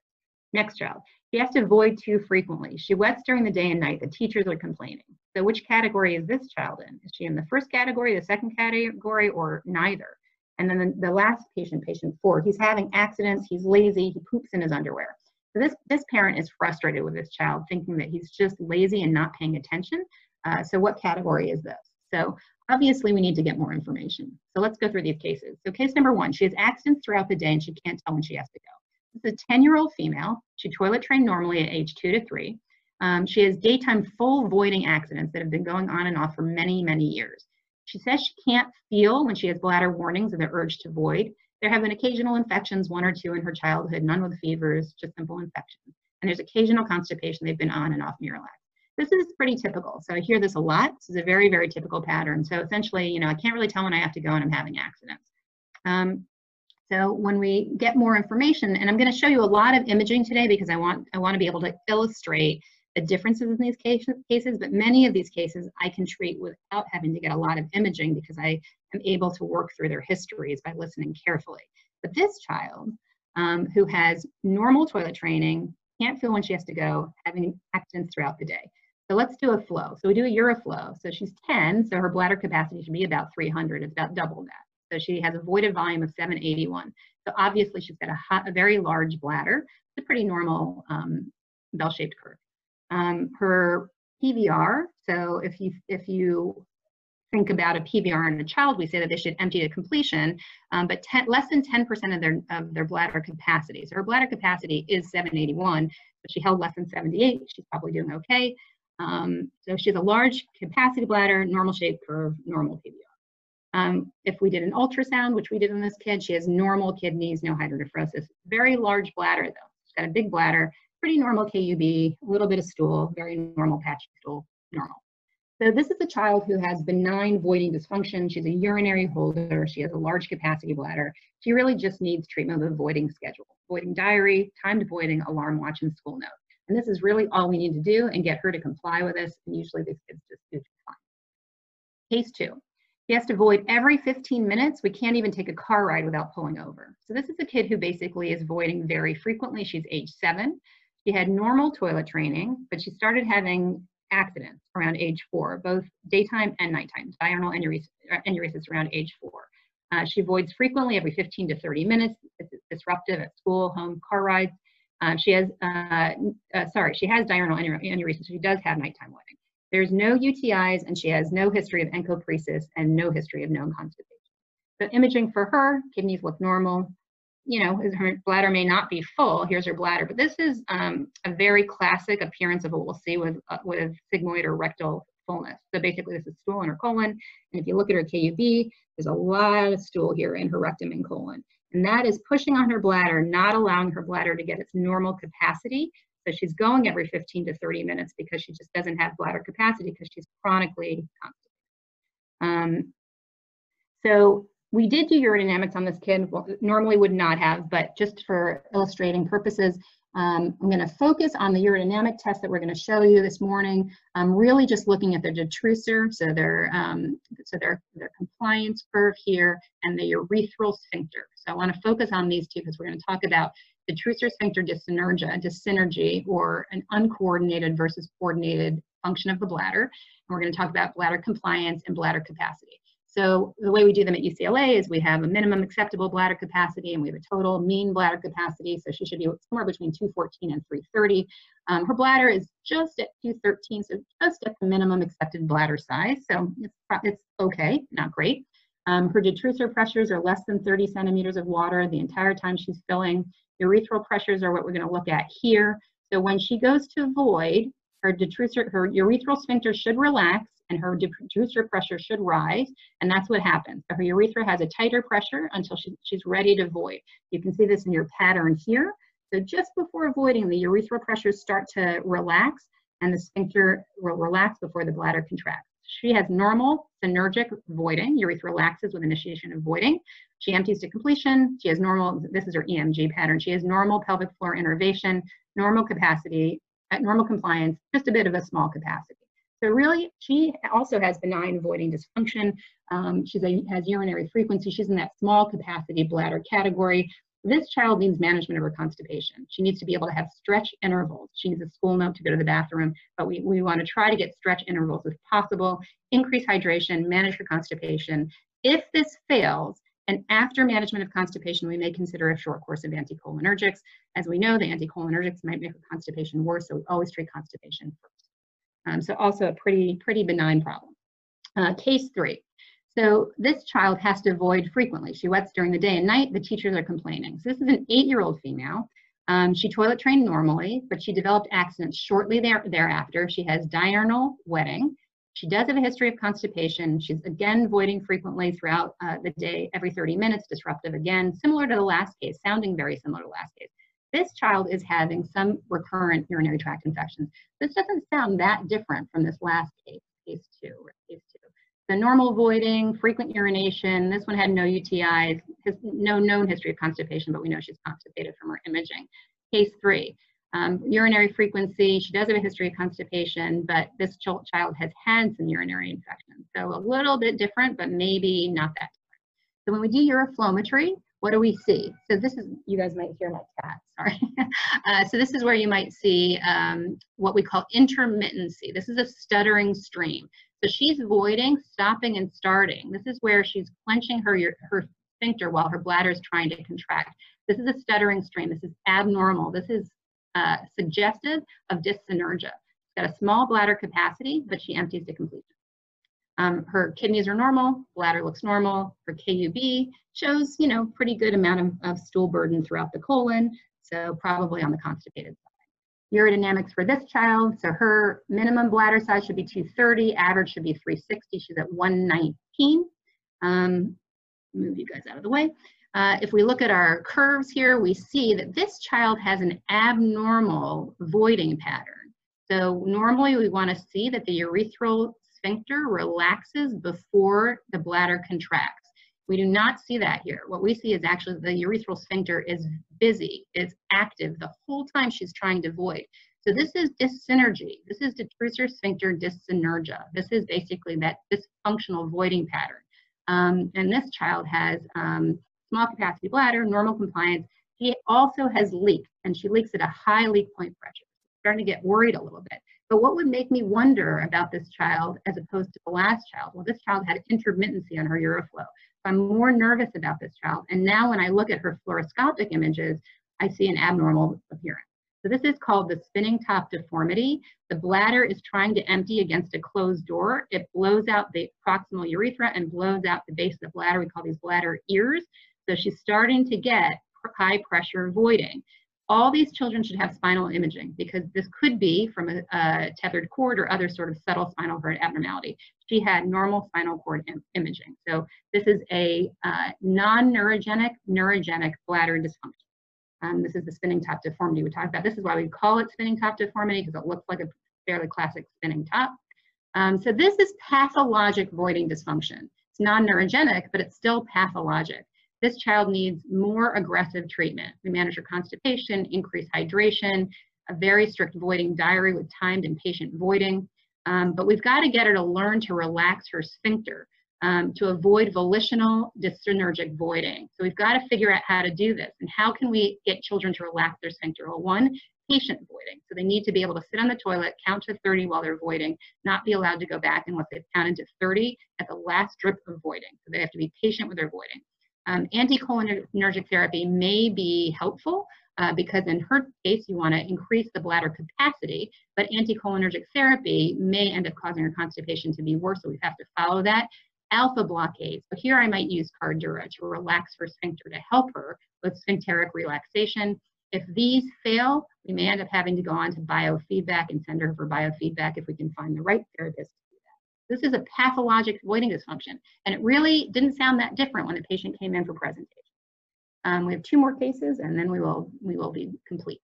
Next child, she has to void too frequently. She wets during the day and night. The teachers are complaining. So which category is this child in? Is she in the first category, the second category, or neither? And then the, the last patient, patient four, he's having accidents, he's lazy, he poops in his underwear. So this, this parent is frustrated with this child, thinking that he's just lazy and not paying attention. Uh, so what category is this? So obviously we need to get more information. So let's go through these cases. So case number one, she has accidents throughout the day and she can't tell when she has to go. This is a 10-year-old female. She toilet trained normally at age two to three. Um, she has daytime full voiding accidents that have been going on and off for many, many years. She says she can't feel when she has bladder warnings of the urge to void. There have been occasional infections, one or two in her childhood, none with fevers, just simple infections. And there's occasional constipation. They've been on and off Miralax. This is pretty typical. So I hear this a lot. This is a very, very typical pattern. So essentially, you know, I can't really tell when I have to go and I'm having accidents. Um, so when we get more information, and I'm going to show you a lot of imaging today because I want I want to be able to illustrate the differences in these cases, but many of these cases I can treat without having to get a lot of imaging because I am able to work through their histories by listening carefully. But this child, um, who has normal toilet training, can't feel when she has to go, having accidents throughout the day. So let's do a flow. So we do a uroflow. So she's 10, so her bladder capacity should be about 300. It's about double that. So she has a voided volume of 781. So obviously she's got a, hot, a very large bladder. It's a pretty normal um, bell-shaped curve um, her PVR. So if you if you think about a PVR in a child, we say that they should empty to completion, um, but ten, less than 10% of their of their bladder capacity. So her bladder capacity is 781, but she held less than 78. She's probably doing okay. Um, so she has a large capacity bladder, normal shape curve, normal PVR. Um, if we did an ultrasound, which we did on this kid, she has normal kidneys, no hydronephrosis. Very large bladder though. She's got a big bladder, pretty normal KUB, a little bit of stool, very normal patchy stool, normal. So this is a child who has benign voiding dysfunction. She's a urinary holder. She has a large capacity bladder. She really just needs treatment with a voiding schedule, voiding diary, timed voiding, alarm watch, and school note. And this is really all we need to do and get her to comply with this. And usually these kids just do fine. Case two. She has to void every 15 minutes. We can't even take a car ride without pulling over. So this is a kid who basically is voiding very frequently. She's age seven. She had normal toilet training, but she started having accidents around age four, both daytime and nighttime, diurnal enuresis, enuresis around age four. Uh, she voids frequently every 15 to 30 minutes. It's disruptive at school, home, car rides. Um, she has, uh, uh, sorry, she has diurnal enuresis. She does have nighttime voiding. There's no UTIs and she has no history of encopresis and no history of known constipation. So imaging for her, kidneys look normal. You know, her bladder may not be full. Here's her bladder, but this is um, a very classic appearance of what we'll see with uh, with sigmoid or rectal fullness. So basically, this is stool in her colon, and if you look at her KUB, there's a lot of stool here in her rectum and colon, and that is pushing on her bladder, not allowing her bladder to get its normal capacity so she's going every 15 to 30 minutes because she just doesn't have bladder capacity because she's chronically constipated. Um, so we did do urodynamics on this kid, well, normally would not have, but just for illustrating purposes, um, I'm going to focus on the urodynamic test that we're going to show you this morning. I'm really just looking at their detrusor, so their um, so their their compliance curve here, and the urethral sphincter. So I want to focus on these two because we're going to talk about detrusor sphincter dyssynergia, dyssynergy, or an uncoordinated versus coordinated function of the bladder. And we're going to talk about bladder compliance and bladder capacity. So the way we do them at UCLA is we have a minimum acceptable bladder capacity and we have a total mean bladder capacity. So she should be somewhere between 214 and 330. Um, her bladder is just at 213, so just at the minimum accepted bladder size. So it's, it's okay, not great. Um, her detrusor pressures are less than 30 centimeters of water the entire time she's filling. Urethral pressures are what we're going to look at here. So when she goes to void, her detrusor, her urethral sphincter should relax and her detrusor pressure should rise, and that's what happens. So her urethra has a tighter pressure until she, she's ready to void. You can see this in your pattern here. So just before voiding, the urethral pressures start to relax and the sphincter will relax before the bladder contracts. She has normal synergic voiding. Urethra relaxes with initiation of voiding. She empties to completion. She has normal, this is her EMG pattern. She has normal pelvic floor innervation, normal capacity, at normal compliance, just a bit of a small capacity. So really, she also has benign voiding dysfunction. Um, she has urinary frequency. She's in that small capacity bladder category. This child needs management of her constipation. She needs to be able to have stretch intervals. She needs a school note to go to the bathroom, but we, we want to try to get stretch intervals if possible, increase hydration, manage her constipation. If this fails, and after management of constipation, we may consider a short course of anticholinergics. As we know, the anticholinergics might make her constipation worse, so we always treat constipation first. Um, so also a pretty, pretty benign problem. Uh, case three, so this child has to void frequently. She wets during the day and night. The teachers are complaining. So this is an eight-year-old female. Um, she toilet trained normally, but she developed accidents shortly there, thereafter. She has diurnal wetting. She does have a history of constipation. She's again voiding frequently throughout uh, the day, every 30 minutes, disruptive again, similar to the last case, sounding very similar to the last case. This child is having some recurrent urinary tract infections. This doesn't sound that different from this last case, case two, case two the normal voiding, frequent urination. This one had no UTIs, has no known history of constipation, but we know she's constipated from her imaging. Case three, um, urinary frequency. She does have a history of constipation, but this ch child has had some urinary infections. So a little bit different, but maybe not that different. So when we do uroflowmetry, what do we see? So this is, you guys might hear my cat, sorry. uh, so this is where you might see um, what we call intermittency. This is a stuttering stream. So she's voiding, stopping, and starting. This is where she's clenching her, her sphincter while her bladder is trying to contract. This is a stuttering stream. This is abnormal. This is uh, suggestive of dyssynergia. She's got a small bladder capacity, but she empties to completion. Um, her kidneys are normal, bladder looks normal. Her KUB shows, you know, pretty good amount of, of stool burden throughout the colon, so probably on the constipated side urodynamics for this child. So her minimum bladder size should be 230, average should be 360. She's at 119. Um, move you guys out of the way. Uh, if we look at our curves here, we see that this child has an abnormal voiding pattern. So normally we want to see that the urethral sphincter relaxes before the bladder contracts. We do not see that here. What we see is actually the urethral sphincter is busy, is active the whole time she's trying to void. So this is dyssynergy. This is detrusor sphincter dyssynergia. This is basically that dysfunctional voiding pattern. Um, and this child has um, small capacity bladder, normal compliance. She also has leak, and she leaks at a high leak point pressure. Starting to get worried a little bit. But what would make me wonder about this child as opposed to the last child? Well, this child had intermittency on her uroflow. So I'm more nervous about this child. And now when I look at her fluoroscopic images, I see an abnormal appearance. So this is called the spinning top deformity. The bladder is trying to empty against a closed door. It blows out the proximal urethra and blows out the base of the bladder. We call these bladder ears. So she's starting to get high pressure voiding. All these children should have spinal imaging because this could be from a, a tethered cord or other sort of subtle spinal cord abnormality. She had normal spinal cord Im imaging. So this is a uh, non-neurogenic, neurogenic bladder dysfunction. Um, this is the spinning top deformity we talked about. This is why we call it spinning top deformity because it looks like a fairly classic spinning top. Um, so this is pathologic voiding dysfunction. It's non-neurogenic, but it's still pathologic. This child needs more aggressive treatment. We manage her constipation, increase hydration, a very strict voiding diary with timed and patient voiding. Um, but we've got to get her to learn to relax her sphincter um, to avoid volitional dyssynergic voiding. So we've got to figure out how to do this. And how can we get children to relax their sphincter? Well, one, patient voiding. So they need to be able to sit on the toilet, count to 30 while they're voiding, not be allowed to go back unless they've counted to 30 at the last drip of voiding. So they have to be patient with their voiding. Um, anticholinergic therapy may be helpful uh, because in her case, you want to increase the bladder capacity, but anticholinergic therapy may end up causing her constipation to be worse, so we have to follow that alpha blockade. So here I might use Cardura to relax her sphincter to help her with sphincteric relaxation. If these fail, we may end up having to go on to biofeedback and send her for biofeedback if we can find the right therapist. This is a pathologic voiding dysfunction, and it really didn't sound that different when the patient came in for presentation. Um, we have two more cases, and then we will we will be complete.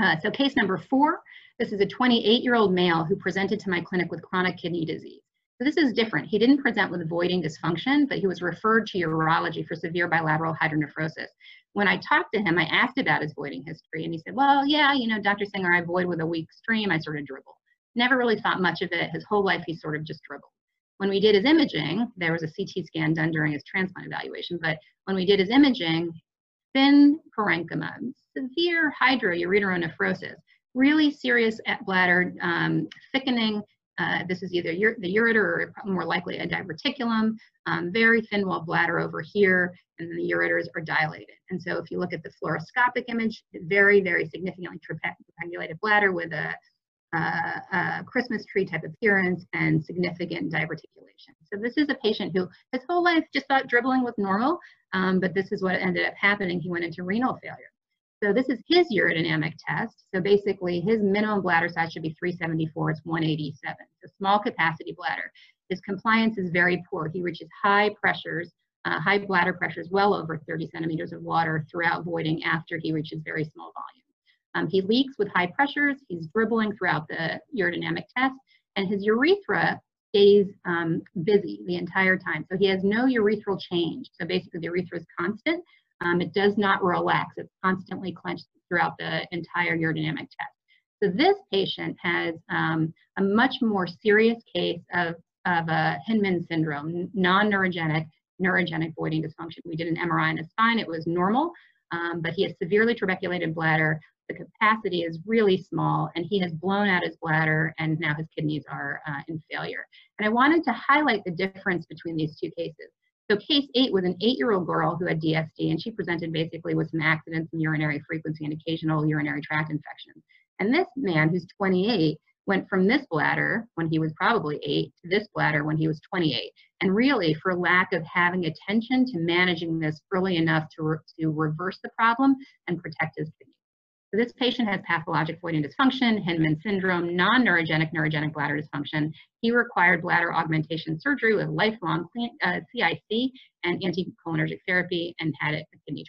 Uh, so case number four, this is a 28-year-old male who presented to my clinic with chronic kidney disease. So this is different. He didn't present with voiding dysfunction, but he was referred to urology for severe bilateral hydronephrosis. When I talked to him, I asked about his voiding history, and he said, well, yeah, you know, Dr. Singer, I void with a weak stream. I sort of dribble. Never really thought much of it. His whole life, he sort of just dribbled. When we did his imaging, there was a CT scan done during his transplant evaluation, but when we did his imaging, thin parenchyma, severe hydroureteronephrosis, really serious bladder um, thickening, uh, this is either the ureter or more likely a diverticulum, um, very thin wall bladder over here, and then the ureters are dilated. And so if you look at the fluoroscopic image, very, very significantly triangulated bladder with a, a Christmas tree type appearance and significant diverticulation. So this is a patient who his whole life just thought dribbling was normal, um, but this is what ended up happening. He went into renal failure. So this is his urodynamic test. So basically his minimum bladder size should be 374, it's 187. So small capacity bladder. His compliance is very poor. He reaches high pressures, uh, high bladder pressures, well over 30 centimeters of water throughout voiding after he reaches very small volume. Um, he leaks with high pressures, he's dribbling throughout the urodynamic test, and his urethra stays um, busy the entire time. So he has no urethral change. So basically the urethra is constant, um, it does not relax. It's constantly clenched throughout the entire urodynamic test. So this patient has um, a much more serious case of, of a Hinman syndrome, non-neurogenic, neurogenic voiding dysfunction. We did an MRI in his spine. It was normal, um, but he has severely trabeculated bladder. The capacity is really small, and he has blown out his bladder, and now his kidneys are uh, in failure. And I wanted to highlight the difference between these two cases. So case eight was an eight-year-old girl who had DSD, and she presented basically with some accidents and urinary frequency and occasional urinary tract infections. And this man, who's 28, went from this bladder when he was probably eight to this bladder when he was 28. And really, for lack of having attention to managing this early enough to, re to reverse the problem and protect his kidneys. So this patient has pathologic voiding dysfunction, Hinman syndrome, non-neurogenic neurogenic bladder dysfunction. He required bladder augmentation surgery with lifelong uh, CIC and anticholinergic therapy and had a kidney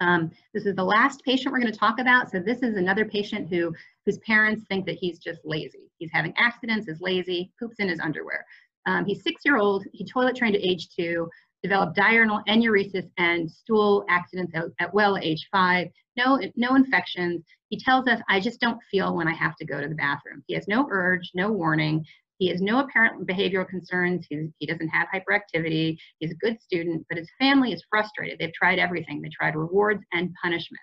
um, this is the last patient we're going to talk about. So this is another patient who whose parents think that he's just lazy. He's having accidents, is lazy, poops in his underwear. Um, he's six year old. He toilet trained at age two developed diurnal enuresis and stool accidents at, at well age five, no, no infections. He tells us, I just don't feel when I have to go to the bathroom. He has no urge, no warning. He has no apparent behavioral concerns. He, doesn't have hyperactivity. He's a good student, but his family is frustrated. They've tried everything. They tried rewards and punishment.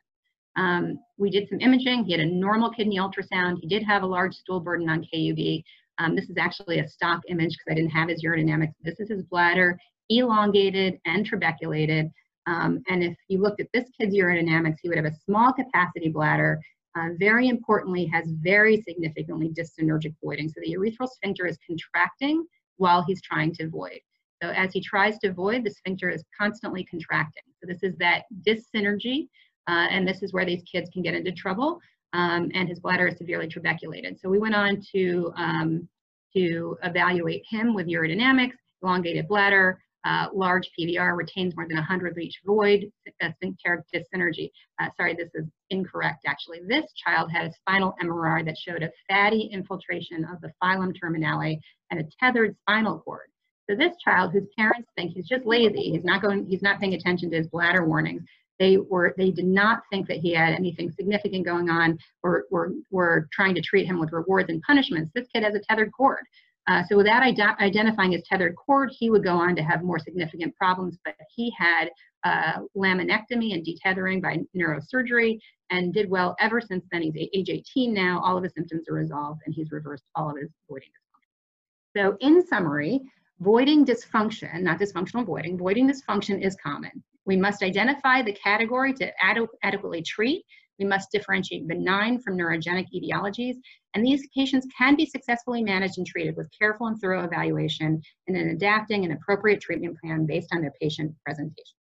Um, we did some imaging. He had a normal kidney ultrasound. He did have a large stool burden on KUB. Um, this is actually a stock image because I didn't have his urodynamics. This is his bladder, elongated and trabeculated. Um, and if you looked at this kid's urodynamics, he would have a small capacity bladder. Uh, very importantly, has very significantly dyssynergic voiding. So the urethral sphincter is contracting while he's trying to void. So as he tries to void, the sphincter is constantly contracting. So this is that dyssynergy, uh, and this is where these kids can get into trouble. Um, and his bladder is severely trabeculated. So we went on to um, to evaluate him with urodynamics, elongated bladder, uh, large PVR retains more than 100 each void, uh, sphincteric dyssynergy. Uh, sorry, this is incorrect actually. This child had a spinal MRI that showed a fatty infiltration of the filum terminale and a tethered spinal cord. So this child, whose parents think he's just lazy, he's not going, he's not paying attention to his bladder warnings. They were, they did not think that he had anything significant going on, or were, were trying to treat him with rewards and punishments. This kid has a tethered cord. Uh, so without ide identifying his tethered cord, he would go on to have more significant problems, but he had uh, laminectomy and detethering by neurosurgery and did well ever since then. He's age 18 now, all of his symptoms are resolved and he's reversed all of his voiding dysfunction. So in summary, voiding dysfunction, not dysfunctional voiding, voiding dysfunction is common. We must identify the category to ad adequately treat we must differentiate benign from neurogenic etiologies, and these patients can be successfully managed and treated with careful and thorough evaluation and an adapting an appropriate treatment plan based on their patient presentation.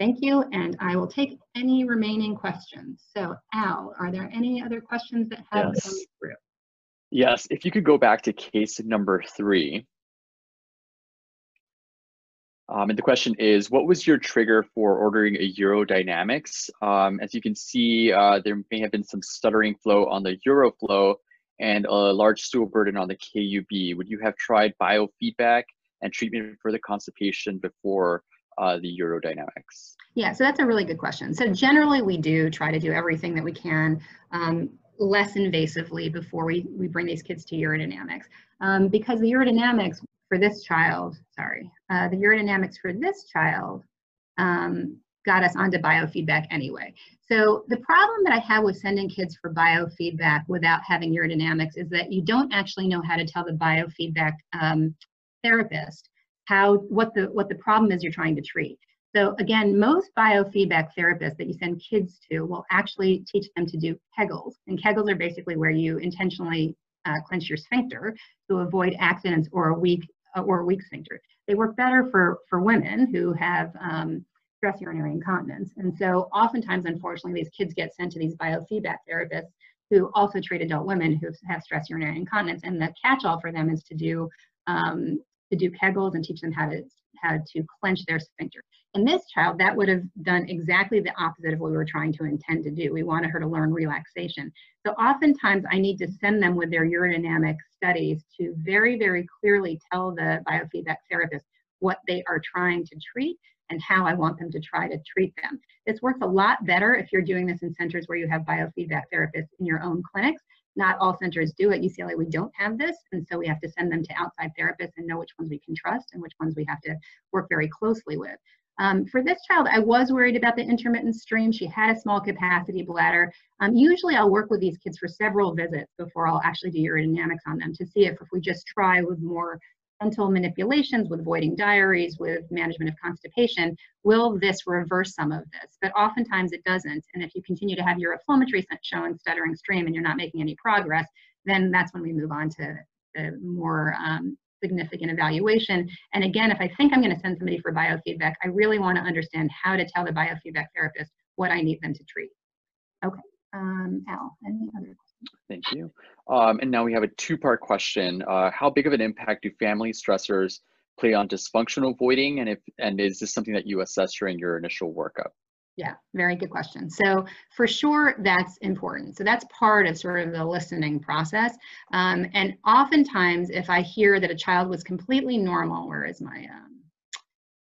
Thank you, and I will take any remaining questions. So Al, are there any other questions that have yes. come through? Yes, if you could go back to case number three. Um, and the question is, what was your trigger for ordering a urodynamics? Um, as you can see, uh, there may have been some stuttering flow on the uroflow and a large stool burden on the KUB. Would you have tried biofeedback and treatment for the constipation before uh, the urodynamics? Yeah, so that's a really good question. So generally we do try to do everything that we can um, less invasively before we, we bring these kids to urodynamics. Um, because the urodynamics, for this child, sorry, uh, the urodynamics for this child um, got us onto biofeedback anyway. So the problem that I have with sending kids for biofeedback without having urodynamics is that you don't actually know how to tell the biofeedback um, therapist how what the what the problem is you're trying to treat. So again, most biofeedback therapists that you send kids to will actually teach them to do Kegels, and Kegels are basically where you intentionally uh, clench your sphincter to avoid accidents or a weak uh, or weak sphincter. They work better for, for women who have um, stress urinary incontinence. And so oftentimes, unfortunately, these kids get sent to these biofeedback therapists who also treat adult women who have stress urinary incontinence. And the catch-all for them is to do um, to do Kegels and teach them how to how to clench their sphincter. In this child, that would have done exactly the opposite of what we were trying to intend to do. We wanted her to learn relaxation. So oftentimes I need to send them with their urodynamic studies to very, very clearly tell the biofeedback therapist what they are trying to treat and how I want them to try to treat them. This works a lot better if you're doing this in centers where you have biofeedback therapists in your own clinics. Not all centers do. At UCLA, we don't have this, and so we have to send them to outside therapists and know which ones we can trust and which ones we have to work very closely with. Um, for this child, I was worried about the intermittent stream. She had a small capacity bladder. Um, usually I'll work with these kids for several visits before I'll actually do urodynamics on them to see if, if we just try with more mental manipulations, with voiding diaries, with management of constipation, will this reverse some of this? But oftentimes it doesn't. And if you continue to have your uroflowmetry showing stuttering stream and you're not making any progress, then that's when we move on to the more um, significant evaluation. And again, if I think I'm going to send somebody for biofeedback, I really want to understand how to tell the biofeedback therapist what I need them to treat. Okay, um, Al, any other? Thank you. Um, and now we have a two-part question. Uh, how big of an impact do family stressors play on dysfunctional voiding, and if and is this something that you assess during your initial workup? Yeah, very good question. So for sure, that's important. So that's part of sort of the listening process. Um, and oftentimes, if I hear that a child was completely normal, where is my um,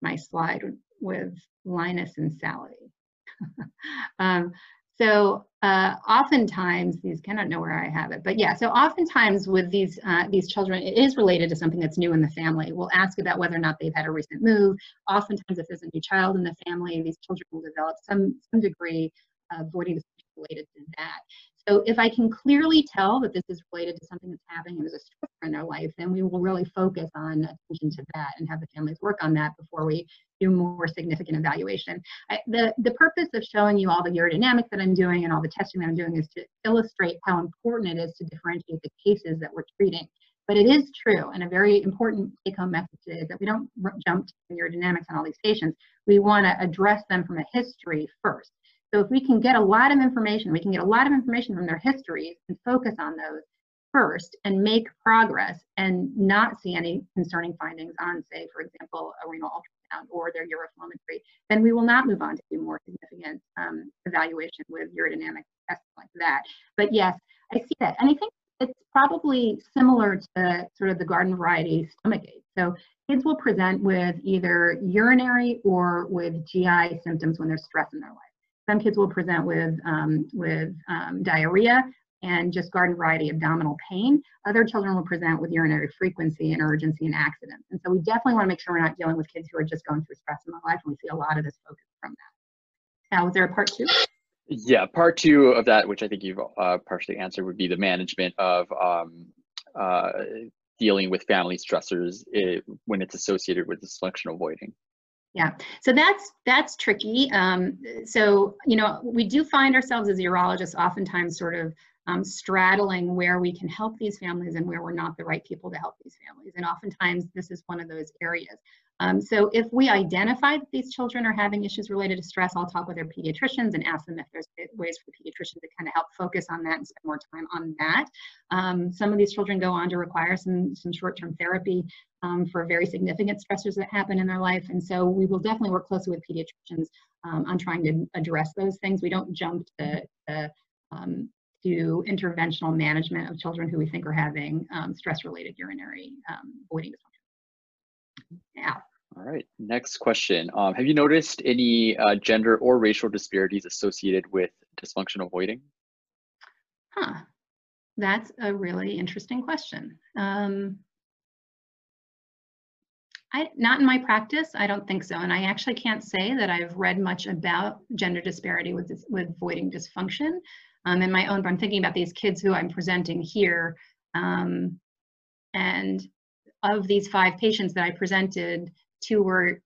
my slide with Linus and Sally? um, So uh, oftentimes these, don't know where I have it, but yeah, so oftentimes with these, uh, these children, it is related to something that's new in the family. We'll ask about whether or not they've had a recent move. Oftentimes if there's a new child in the family, these children will develop some, some degree of voiding dysfunction related to that. So if I can clearly tell that this is related to something that's happening there's a stressor in their life, then we will really focus on attention to that and have the families work on that before we do more significant evaluation. I, the, the purpose of showing you all the urodynamics that I'm doing and all the testing that I'm doing is to illustrate how important it is to differentiate the cases that we're treating. But it is true, and a very important take-home message is that we don't jump to urodynamics on all these patients. We want to address them from a history first. So if we can get a lot of information, we can get a lot of information from their histories and focus on those first and make progress and not see any concerning findings on, say, for example, a renal ultrasound or their uroflowmetry, then we will not move on to do more significant um, evaluation with urodynamic tests like that. But yes, I see that. And I think it's probably similar to sort of the garden variety stomach ache. So kids will present with either urinary or with GI symptoms when there's stress in their life. Some kids will present with, um, with um, diarrhea and just garden variety abdominal pain. Other children will present with urinary frequency and urgency and accidents. And so we definitely want to make sure we're not dealing with kids who are just going through stress in their life. And we see a lot of this focus from that. Now, was there a part two? Yeah, part two of that, which I think you've uh, partially answered, would be the management of um, uh, dealing with family stressors it, eh, when it's associated with dysfunctional voiding. Yeah, so that's that's tricky. Um, so you know, we do find ourselves as urologists oftentimes sort of um, straddling where we can help these families and where we're not the right people to help these families. And oftentimes this is one of those areas. Um, so if we identify that these children are having issues related to stress, I'll talk with their pediatricians and ask them if there's ways for the pediatrician to kind of help focus on that and spend more time on that. Um, some of these children go on to require some, some short-term therapy um, for very significant stressors that happen in their life. And so we will definitely work closely with pediatricians um, on trying to address those things. We don't jump to, to um, to interventional management of children who we think are having um, stress-related urinary voiding dysfunction. Yeah. All right, next question. Um, have you noticed any uh, gender or racial disparities associated with dysfunctional voiding? Huh, that's a really interesting question. Um, I, not in my practice, I don't think so. And I actually can't say that I've read much about gender disparity with, with voiding dysfunction. Um, in my own, but I'm thinking about these kids who I'm presenting here. Um, and of these five patients that I presented, two were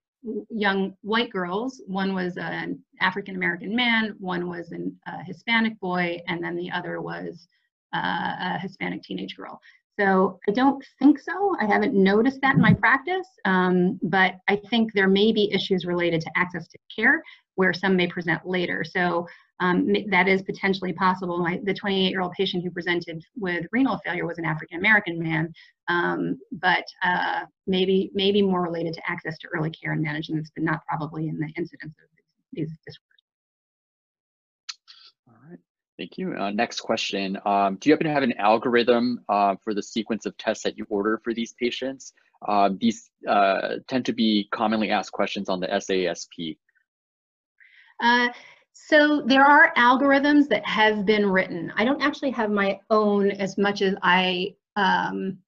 young white girls. One was an African American man, one was an, a Hispanic boy, and then the other was uh, a Hispanic teenage girl. So I don't think so. I haven't noticed that in my practice, um, but I think there may be issues related to access to care where some may present later. So um, that is potentially possible. My, the 28 year old patient who presented with renal failure was an African American man, um, but uh, maybe, maybe more related to access to early care and management, but not probably in the incidence of these disorders. All right. Thank you. Uh, next question. Um, do you happen to have an algorithm uh, for the sequence of tests that you order for these patients? Uh, these uh, tend to be commonly asked questions on the SASP. So there are algorithms that have been written. I don't actually have my own as much as I, um,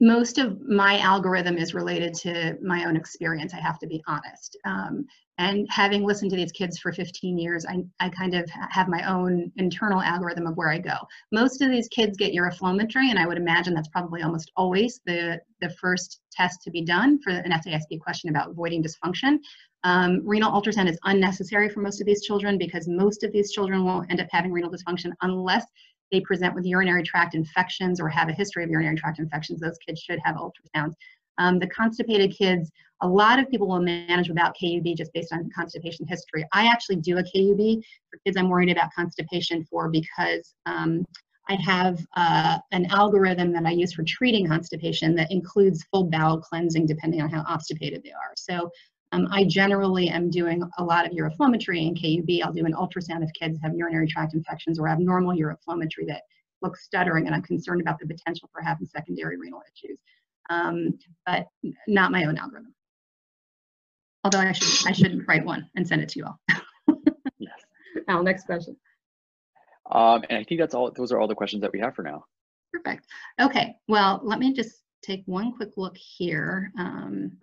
most of my algorithm is related to my own experience, I have to be honest. Um, and having listened to these kids for 15 years, I, I kind of have my own internal algorithm of where I go. Most of these kids get uroflowmetry, and I would imagine that's probably almost always the, the first test to be done for an SASP question about voiding dysfunction. Um, renal ultrasound is unnecessary for most of these children because most of these children won't end up having renal dysfunction unless they present with urinary tract infections or have a history of urinary tract infections. Those kids should have ultrasounds. Um, the constipated kids, a lot of people will manage without KUB just based on constipation history. I actually do a KUB for kids I'm worried about constipation for because um, I have uh, an algorithm that I use for treating constipation that includes full bowel cleansing depending on how obstipated they are. So um, I generally am doing a lot of uroflowmetry and KUB. I'll do an ultrasound if kids have urinary tract infections or abnormal uroflowmetry that looks stuttering and I'm concerned about the potential for having secondary renal issues. Um, but not my own algorithm. Although I should I should write one and send it to you all. yes. Al, next question. Um, and I think that's all. Those are all the questions that we have for now. Perfect. Okay. Well, let me just take one quick look here. Um,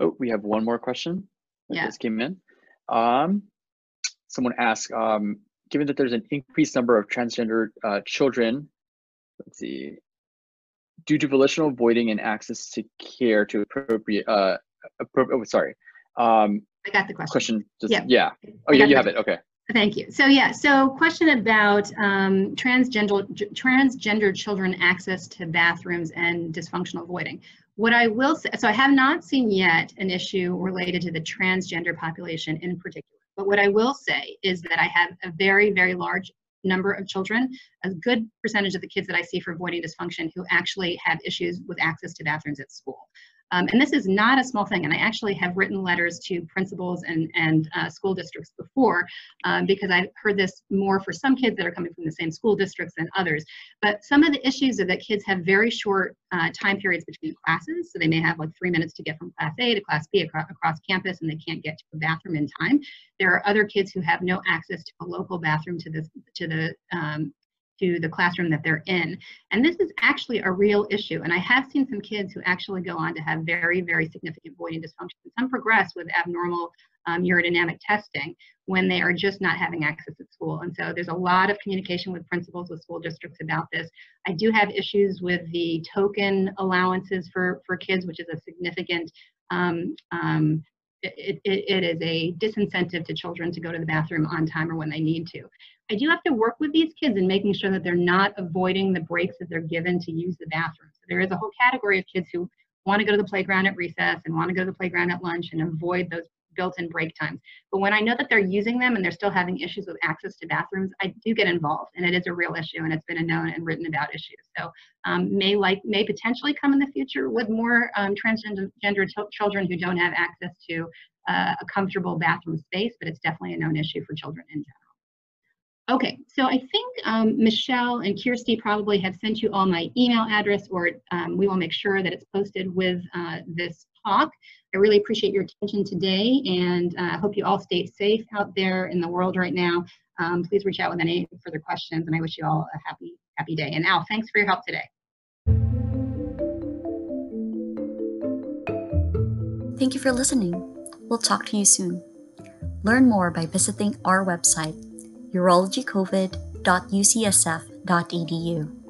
oh, we have one more question that yeah. just came in. Um, someone asked, um, given that there's an increased number of transgender uh, children, let's see, due to volitional voiding and access to care to appropriate, uh, appropriate oh, sorry. Um, I got the question. Question, just, Yeah. yeah. Oh, yeah, you have it, okay. Thank you. So yeah, so question about um, transgender transgender children access to bathrooms and dysfunctional voiding. What I will say, so I have not seen yet an issue related to the transgender population in particular. But what I will say is that I have a very, very large number of children, a good percentage of the kids that I see for voiding dysfunction who actually have issues with access to bathrooms at school. Um, and this is not a small thing. And I actually have written letters to principals and, and uh, school districts before um, because I've heard this more for some kids that are coming from the same school districts than others. But some of the issues are that kids have very short uh, time periods between classes. So they may have like three minutes to get from class A to class B across, across campus and they can't get to a bathroom in time. There are other kids who have no access to a local bathroom to the, to the um, to the classroom that they're in. And this is actually a real issue. And I have seen some kids who actually go on to have very, very significant voiding dysfunction. Some progress with abnormal um, urodynamic testing when they are just not having access at school. And so there's a lot of communication with principals, with school districts about this. I do have issues with the token allowances for, for kids, which is a significant um, um, it, it, it is a disincentive to children to go to the bathroom on time or when they need to. I do have to work with these kids in making sure that they're not avoiding the breaks that they're given to use the bathroom. So there is a whole category of kids who want to go to the playground at recess and want to go to the playground at lunch and avoid those built-in break times. But when I know that they're using them and they're still having issues with access to bathrooms, I do get involved, and it is a real issue, and it's been a known and written about issue. So um, may like may potentially come in the future with more um, transgender children who don't have access to uh, a comfortable bathroom space, but it's definitely a known issue for children in general. Okay, so I think um, Michelle and Kirsty probably have sent you all my email address, or um, we will make sure that it's posted with uh, this talk. I really appreciate your attention today, and I uh, hope you all stay safe out there in the world right now. Um, please reach out with any further questions, and I wish you all a happy, happy day. And Al, thanks for your help today. Thank you for listening. We'll talk to you soon. Learn more by visiting our website urologycovid.ucsf.edu.